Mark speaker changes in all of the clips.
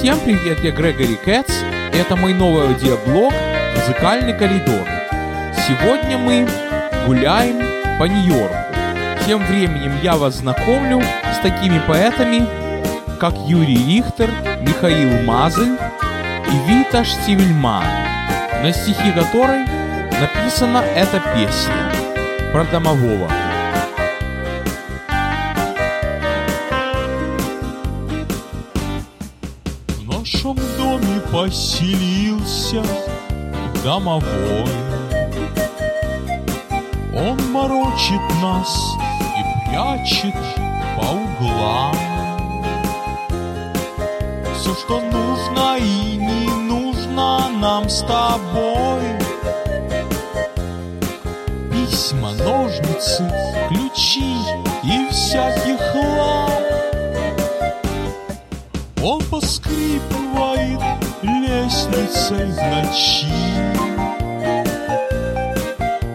Speaker 1: Всем привет, я Грегори Кэтс, и это мой новый аудиоблог «Музыкальный коридор». Сегодня мы гуляем по Нью-Йорку. Тем временем я вас знакомлю с такими поэтами, как Юрий Рихтер, Михаил Мазель и Виташ Сивельман, на стихи которой написана эта песня про домового.
Speaker 2: Поселился домовой. Он морочит нас и прячет по углам. Все, что нужно и не нужно нам с тобой. Письма, ножницы, ключи и всякий хлам. Он поскрипывает лестницей в ночи.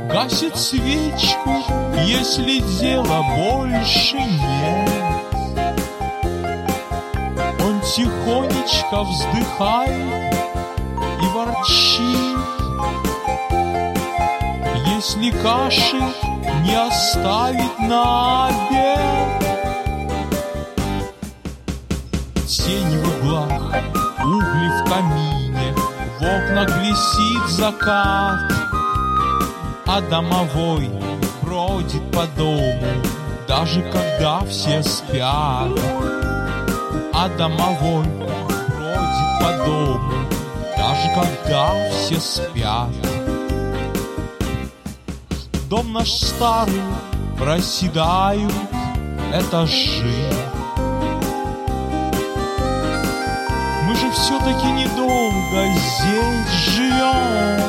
Speaker 2: Гасит свечку, если дела больше нет. Он тихонечко вздыхает и ворчит. Если каши не оставить на обед угли в камине, В окнах блестит закат, А домовой бродит по дому, Даже когда все спят. А домовой бродит по дому, Даже когда все спят. Дом наш старый, проседают этажи, Мы же все-таки недолго здесь живем.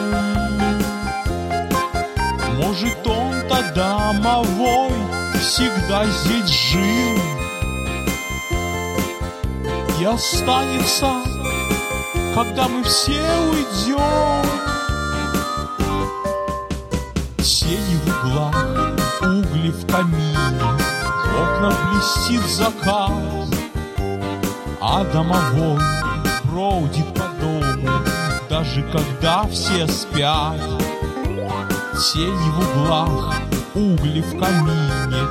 Speaker 2: Может, он-то домовой всегда здесь жил И останется, когда мы все уйдем. Тени в углах, угли в камине, В окнах блестит закат, А домовой бродит по дому, даже когда все спят. Тени в углах, угли в камине,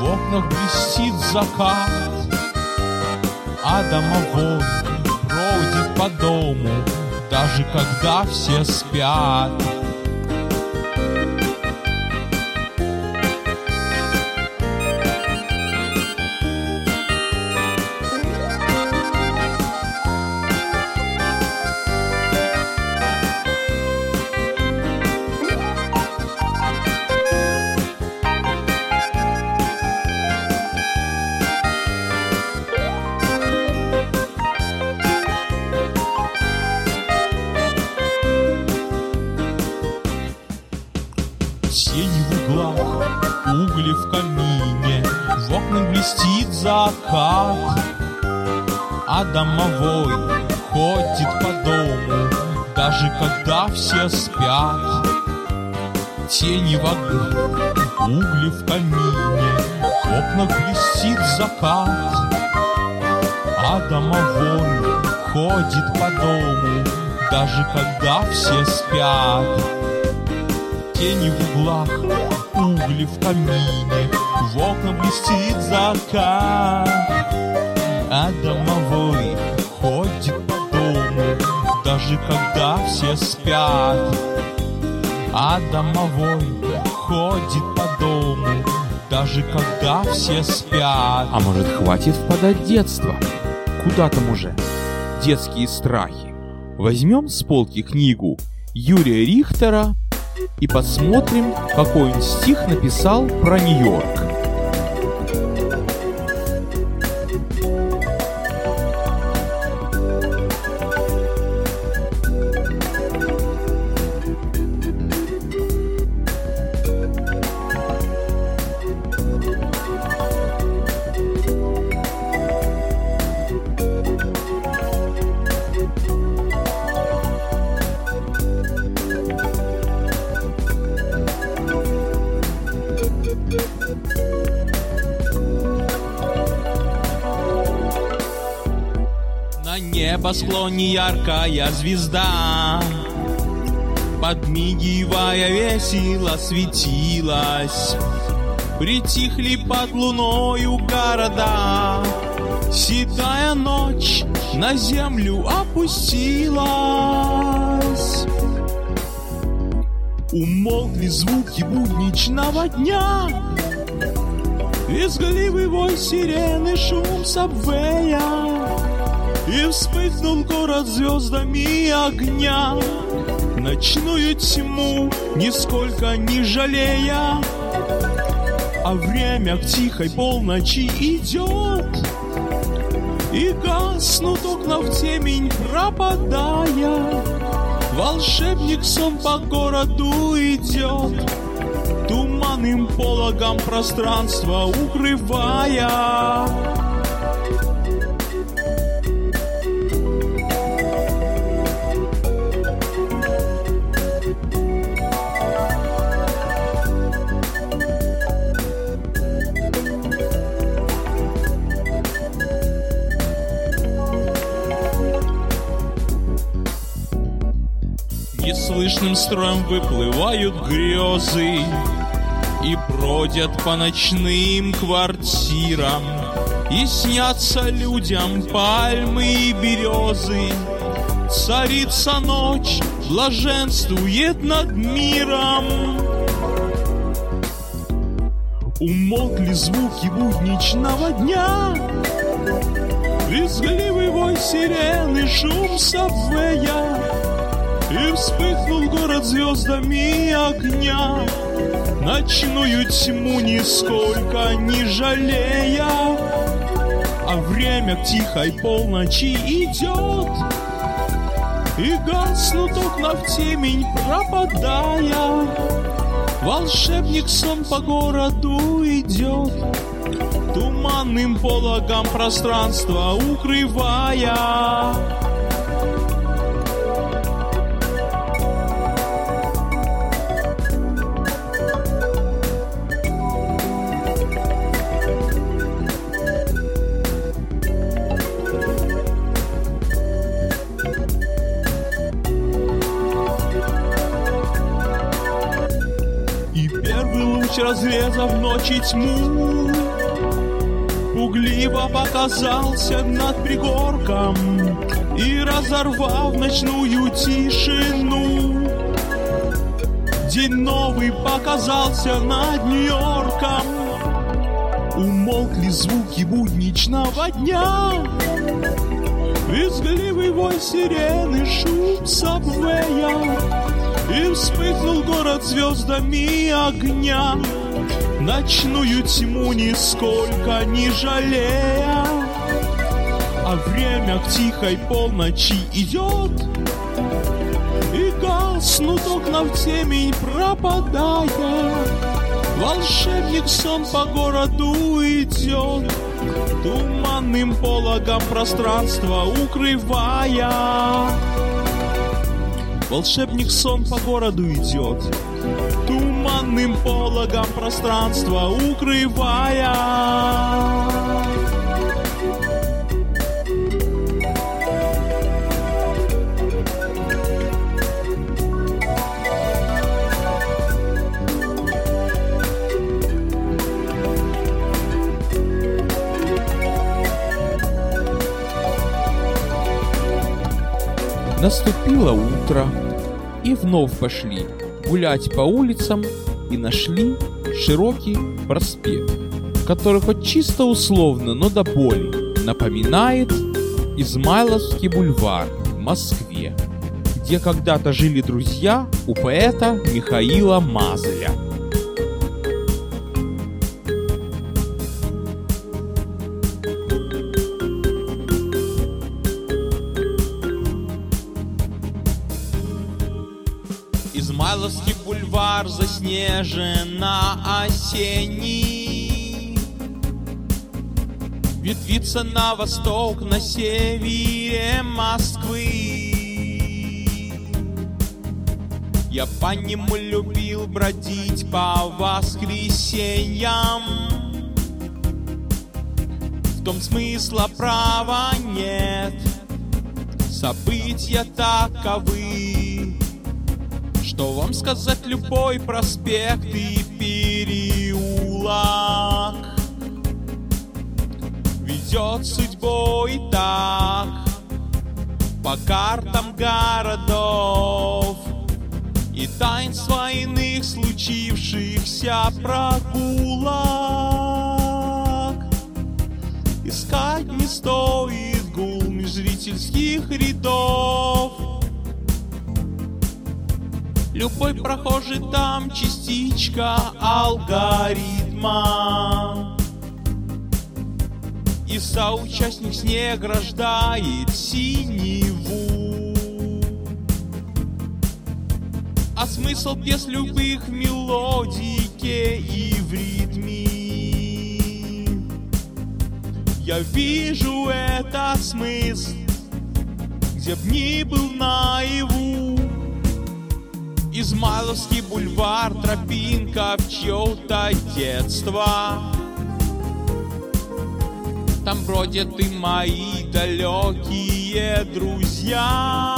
Speaker 2: в окнах блестит закат. А домовой бродит по дому, даже когда все спят. Закат, А домовой ходит по дому, Даже когда все спят. Тени в углах, угли в камине, В окнах блестит закат, А домовой ходит по дому, Даже когда все спят. Тени в углах, угли в камине, в окна блестит закат. А домовой ходит по дому, даже когда все спят. А домовой ходит по дому, даже когда все спят.
Speaker 1: А может хватит впадать в детство? Куда там уже? Детские страхи. Возьмем с полки книгу Юрия Рихтера и посмотрим, какой он стих написал про Нью-Йорк.
Speaker 2: Небосклоне яркая звезда, Подмигивая весело светилась. Притихли под луною города, Седая ночь на землю опустилась. Умолкли звуки будничного дня, Визгливый вой сирены, шум сабвея, И вспыхнул город звездами огня, Ночную тьму, нисколько не жалея, А время к тихой полночи идет, И гаснут окна в темень, пропадая, Волшебник сон по городу идет, Туманным пологом пространство укрывая. Неслышным строем выплывают грезы И бродят по ночным квартирам И снятся людям пальмы и березы. Царица ночь блаженствует над миром. Умолкли звуки будничного дня Визгливый вой сирены, шум сабвея И вспыхнул город звездами огня. Ночную тьму нисколько не жалея. А время к тихой полночи идет. И гаснут окна в темень, пропадая. Волшебник сон по городу идет. Туманным пологом пространство укрывая разрезав ночи тьму Пугливо показался над пригорком И разорвав ночную тишину. День новый показался над Нью-Йорком. Умолкли звуки будничного дня. Визгливый вой сирены, шум сабвея И вспыхнул город звездами огня Ночную тьму нисколько не жалея А время к тихой полночи идет И гаснут окна в темень, пропадая. Волшебник сон по городу идет Туманным пологом пространство укрывая Волшебник сон по городу идет. Туманным пологом пространство укрывая
Speaker 1: Наступило утро, и вновь пошли гулять по улицам и нашли широкий проспект, который хоть чисто условно, но до боли напоминает Измайловский бульвар в Москве, где когда-то жили друзья у поэта Михаила Мазаря.
Speaker 2: Измайловский бульвар заснеженно осенний. Ветвится на восток, на севере Москвы. Я по нему любил бродить по воскресеньям. В том смысла права нет. События таковы, что вам сказать любой проспект и переулок? Ведет судьбой так по картам городов. И таинств иных случившихся прогулок. Искать не стоит гул межзрительских рядов Любой прохожий там частичка алгоритма. И соучастник снег рождает синеву. А смысл пьес любых мелодике и в ритме? Я вижу этот смысл Где б ни был наяву Измайловский бульвар, тропинка в чье-то детство. Там бродят и мои далекие друзья.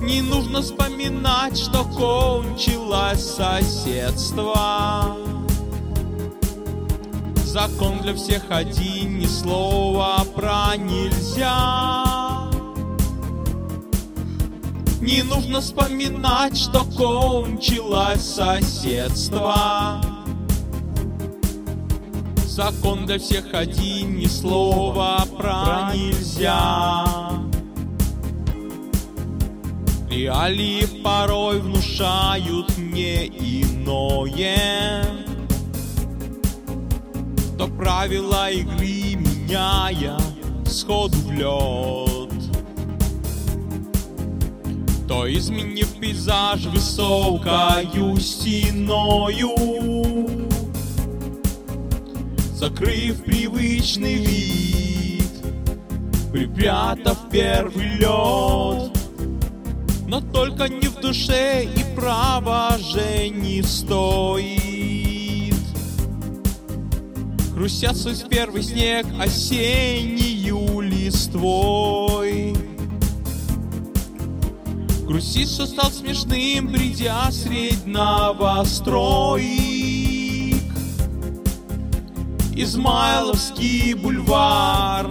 Speaker 2: Не нужно вспоминать, что кончилось соседство. Закон для всех один, ни слова про нельзя. Не нужно вспоминать, что кончилось соседство. Закон для всех один, ни слова про нельзя. Реалии порой внушают мне иное. То правила игры меняя сходу в лед. То изменив пейзаж высокою стеною, Закрыв привычный вид, припрятав первый лед, Но только не в душе и право же не стоит. Хрустят сквозь первый снег осеннию листвой. Грузить, что стал смешным, придя средь новостроек. Измайловский бульвар,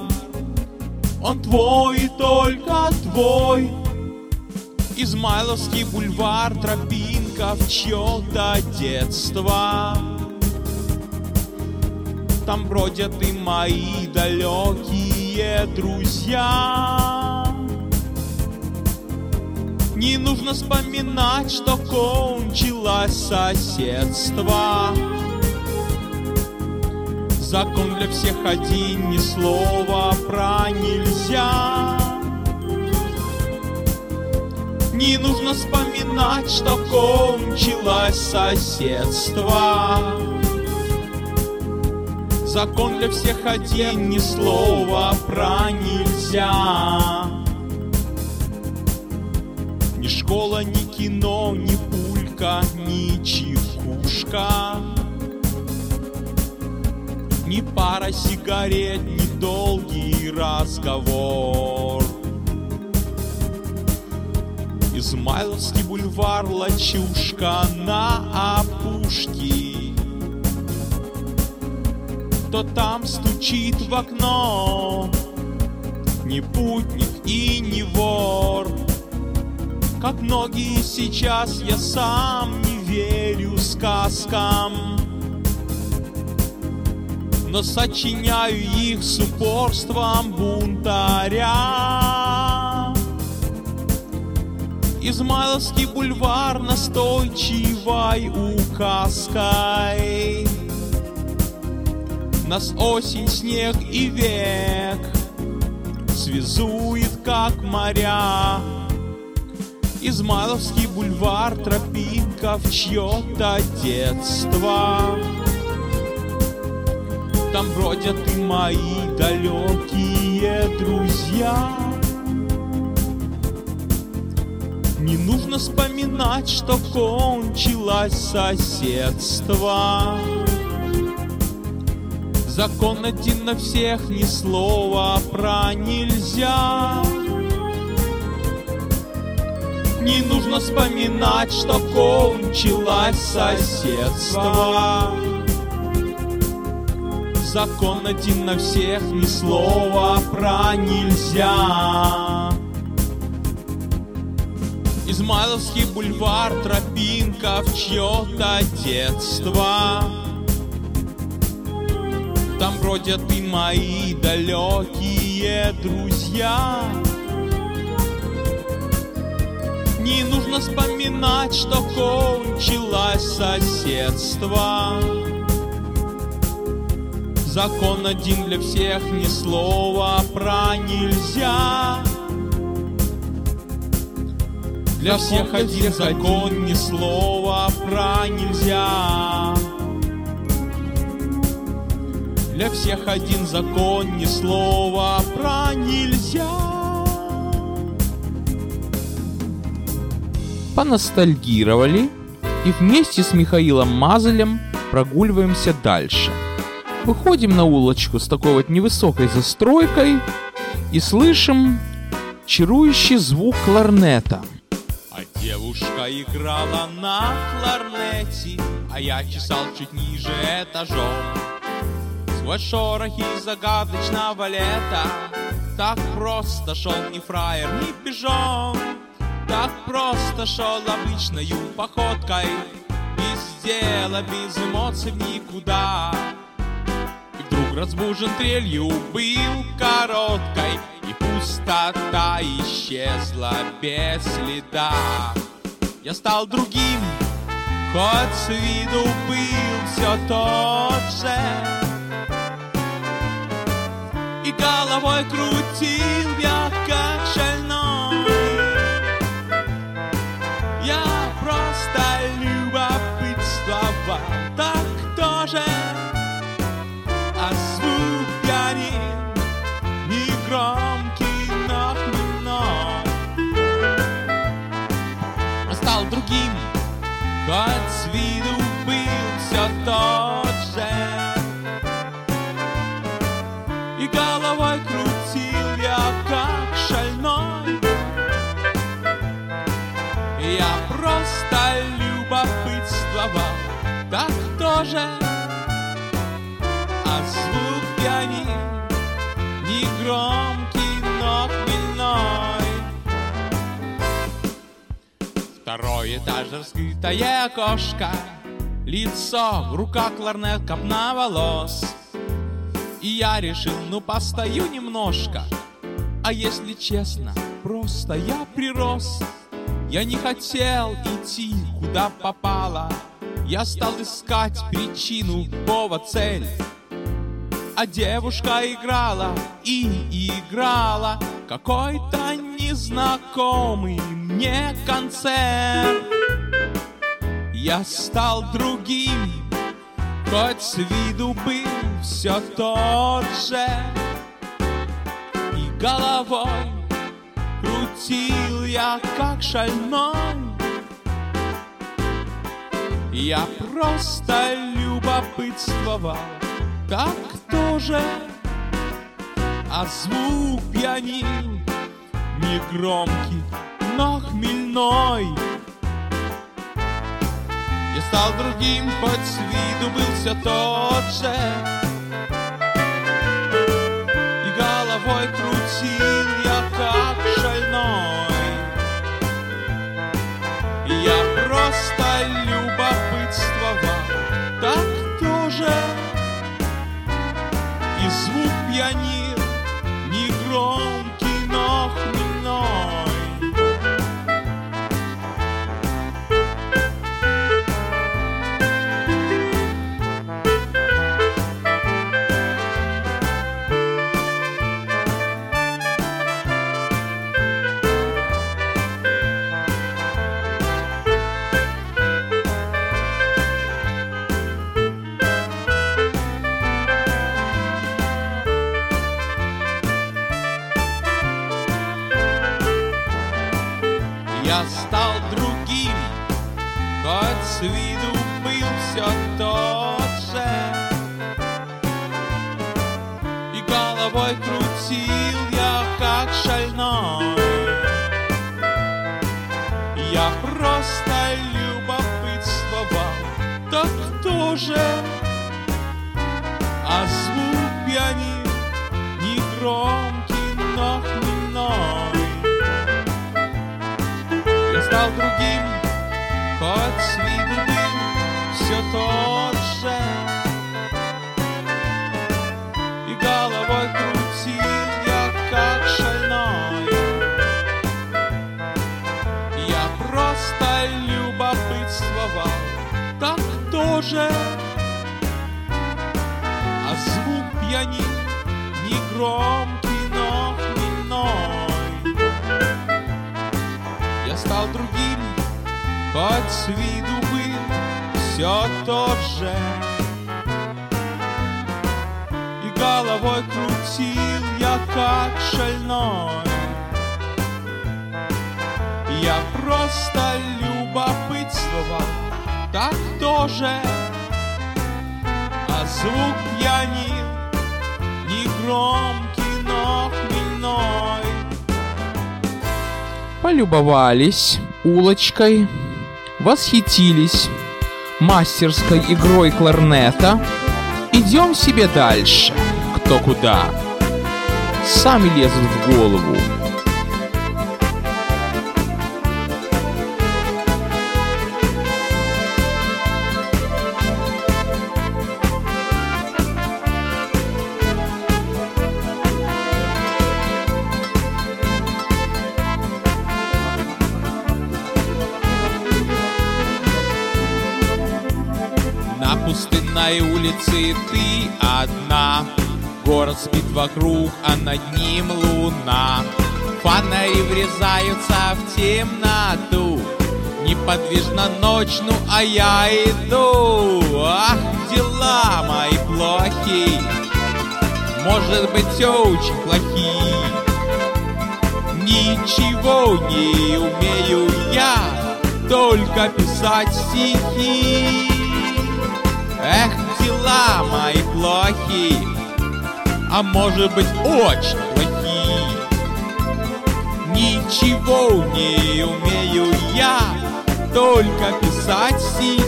Speaker 2: он твой и только твой. Измайловский бульвар, тропинка в чье-то детство. Там бродят и мои далекие друзья. Не нужно вспоминать, что кончилось соседство. Закон для всех один, ни слова про нельзя. Не нужно вспоминать, что кончилось соседство. Закон для всех один, ни слова про нельзя. Школа, ни кино, ни пулька, ни чекушка. Ни пара сигарет, ни долгий разговор. Измайловский бульвар, лачушка на опушке. Кто там стучит в окно? Не путник. Как многие сейчас я сам не верю сказкам. Но сочиняю их с упорством бунтаря. Измайловский бульвар настойчивой указкой. Нас осень, снег и век Связует, как моря Измайловский бульвар, тропинка в чье-то детство. Там бродят и мои далекие друзья. Не нужно вспоминать, что кончилось соседство. Закон один на всех, ни слова про нельзя. Не нужно вспоминать, что кончилось соседство. Закон один на всех, ни слова про нельзя. Измайловский бульвар, тропинка в чье-то детство. Там бродят и мои далекие друзья. Не нужно вспоминать, что кончилось соседство. Закон один для всех, ни слова про нельзя. Для всех один закон, ни слова про нельзя. Для всех один закон, ни слова про нельзя.
Speaker 1: Поностальгировали и вместе с Михаилом Мазелем прогуливаемся дальше. Выходим на улочку с такой вот невысокой застройкой и слышим чарующий звук кларнета.
Speaker 2: А девушка играла на кларнете, а я чесал чуть ниже этажом. Сквозь шорохи загадочного лета Так просто шел ни фраер, ни пижон Так просто шел обычною походкой. Без дела, без эмоций никуда. И вдруг разбужен трелью был короткой. И пустота исчезла без следа. Я стал другим, хоть с виду был все тот же. И головой крутил я хоть с виду был все тот же. И головой крутил я как шальной Я просто любопытствовал Так тоже А звук пьянил Негромкий, но хмельной Второй этаж, раскрытое окошко Лицо, в руках кларнет, копна волос. И я решил, ну постою немножко. А если честно, просто я прирос. Я не хотел идти, куда попало. Я стал искать причину, повод, цель. А девушка играла и играла. Какой-то незнакомый мне концерт. Я стал другим, Хоть с виду был все тот же. И головой крутил я как шальной. Я просто любопытствовал, так кто же А звук пьянил, негромкий, но хмельной я стал другим, хоть с виду был все тот же другим, хоть с виду был все тот же. И головой крутил я как шальной. Я просто любопытствовал, так тоже. А звук пьяни не громкий, хоть с виду был все тот же. И головой крутил я как шальной. Я просто любопытствовал, так тоже. А звук пьянил, не громкий, но хмельной.
Speaker 1: Полюбовались улочкой, восхитились мастерской игрой кларнета. Идем себе дальше, кто куда. Сами лезут в голову.
Speaker 2: Пустынной улице ты одна. Город спит вокруг, а над ним луна. Фонари врезаются в темноту. Неподвижна ночь, ну а я иду. Ах, дела мои плохие. Может быть, очень плохие. Ничего не умею я Только писать стихи Эх, дела мои плохие, а может быть очень плохие. Ничего не умею я, только писать стихи.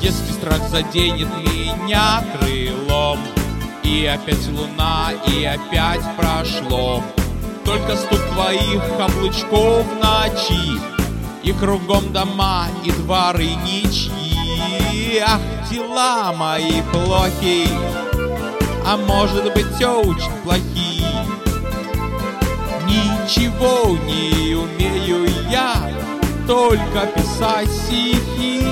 Speaker 2: Детский страх заденет меня крылом, и опять луна, и опять прошло. Только стук твоих каблучков ночи, и кругом дома, и дворы ничьи. Ах, дела мои плохие, а может быть очень плохие. Ничего не умею я, только писать стихи.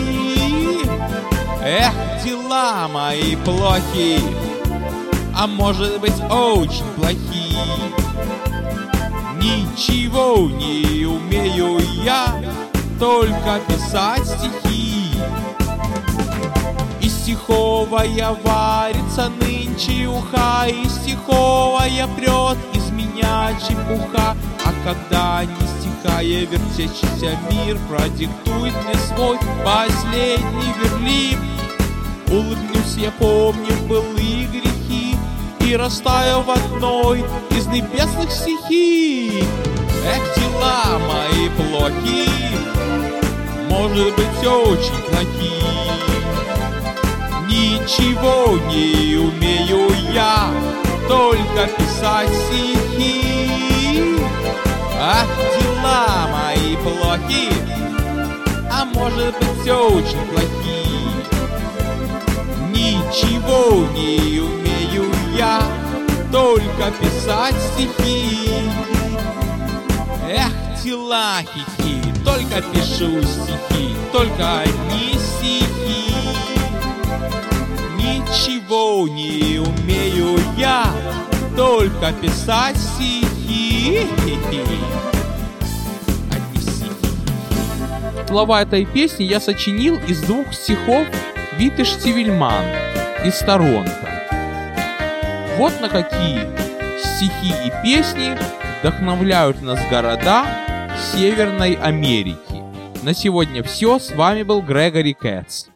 Speaker 2: Эх, дела мои плохие, а может быть очень плохие. Ничего не умею я, только писать стихи. Стиховая варится нынче уха, И стиховая прет из меня чепуха. А когда не стихая вертящийся мир Продиктует мне свой последний верлип, Улыбнусь я, помню былые грехи, И растаю в одной из небесных стихий. Эх, дела мои плохие, может быть, очень плохие. Ничего не умею я, только писать стихи. Ах, дела мои плохие, а может быть, очень плохие. Ничего не умею я, только писать стихи. Эх, дела хихи, только пишу стихи, только одни стихи. Ничего не умею я, только писать стихи. Одни стихи.
Speaker 1: Слова этой песни я сочинил из двух стихов Витыш Цивильман из Торонто. Вот на какие стихи и песни вдохновляют нас города Северной Америки. На сегодня все. С вами был Грегори Кэтс.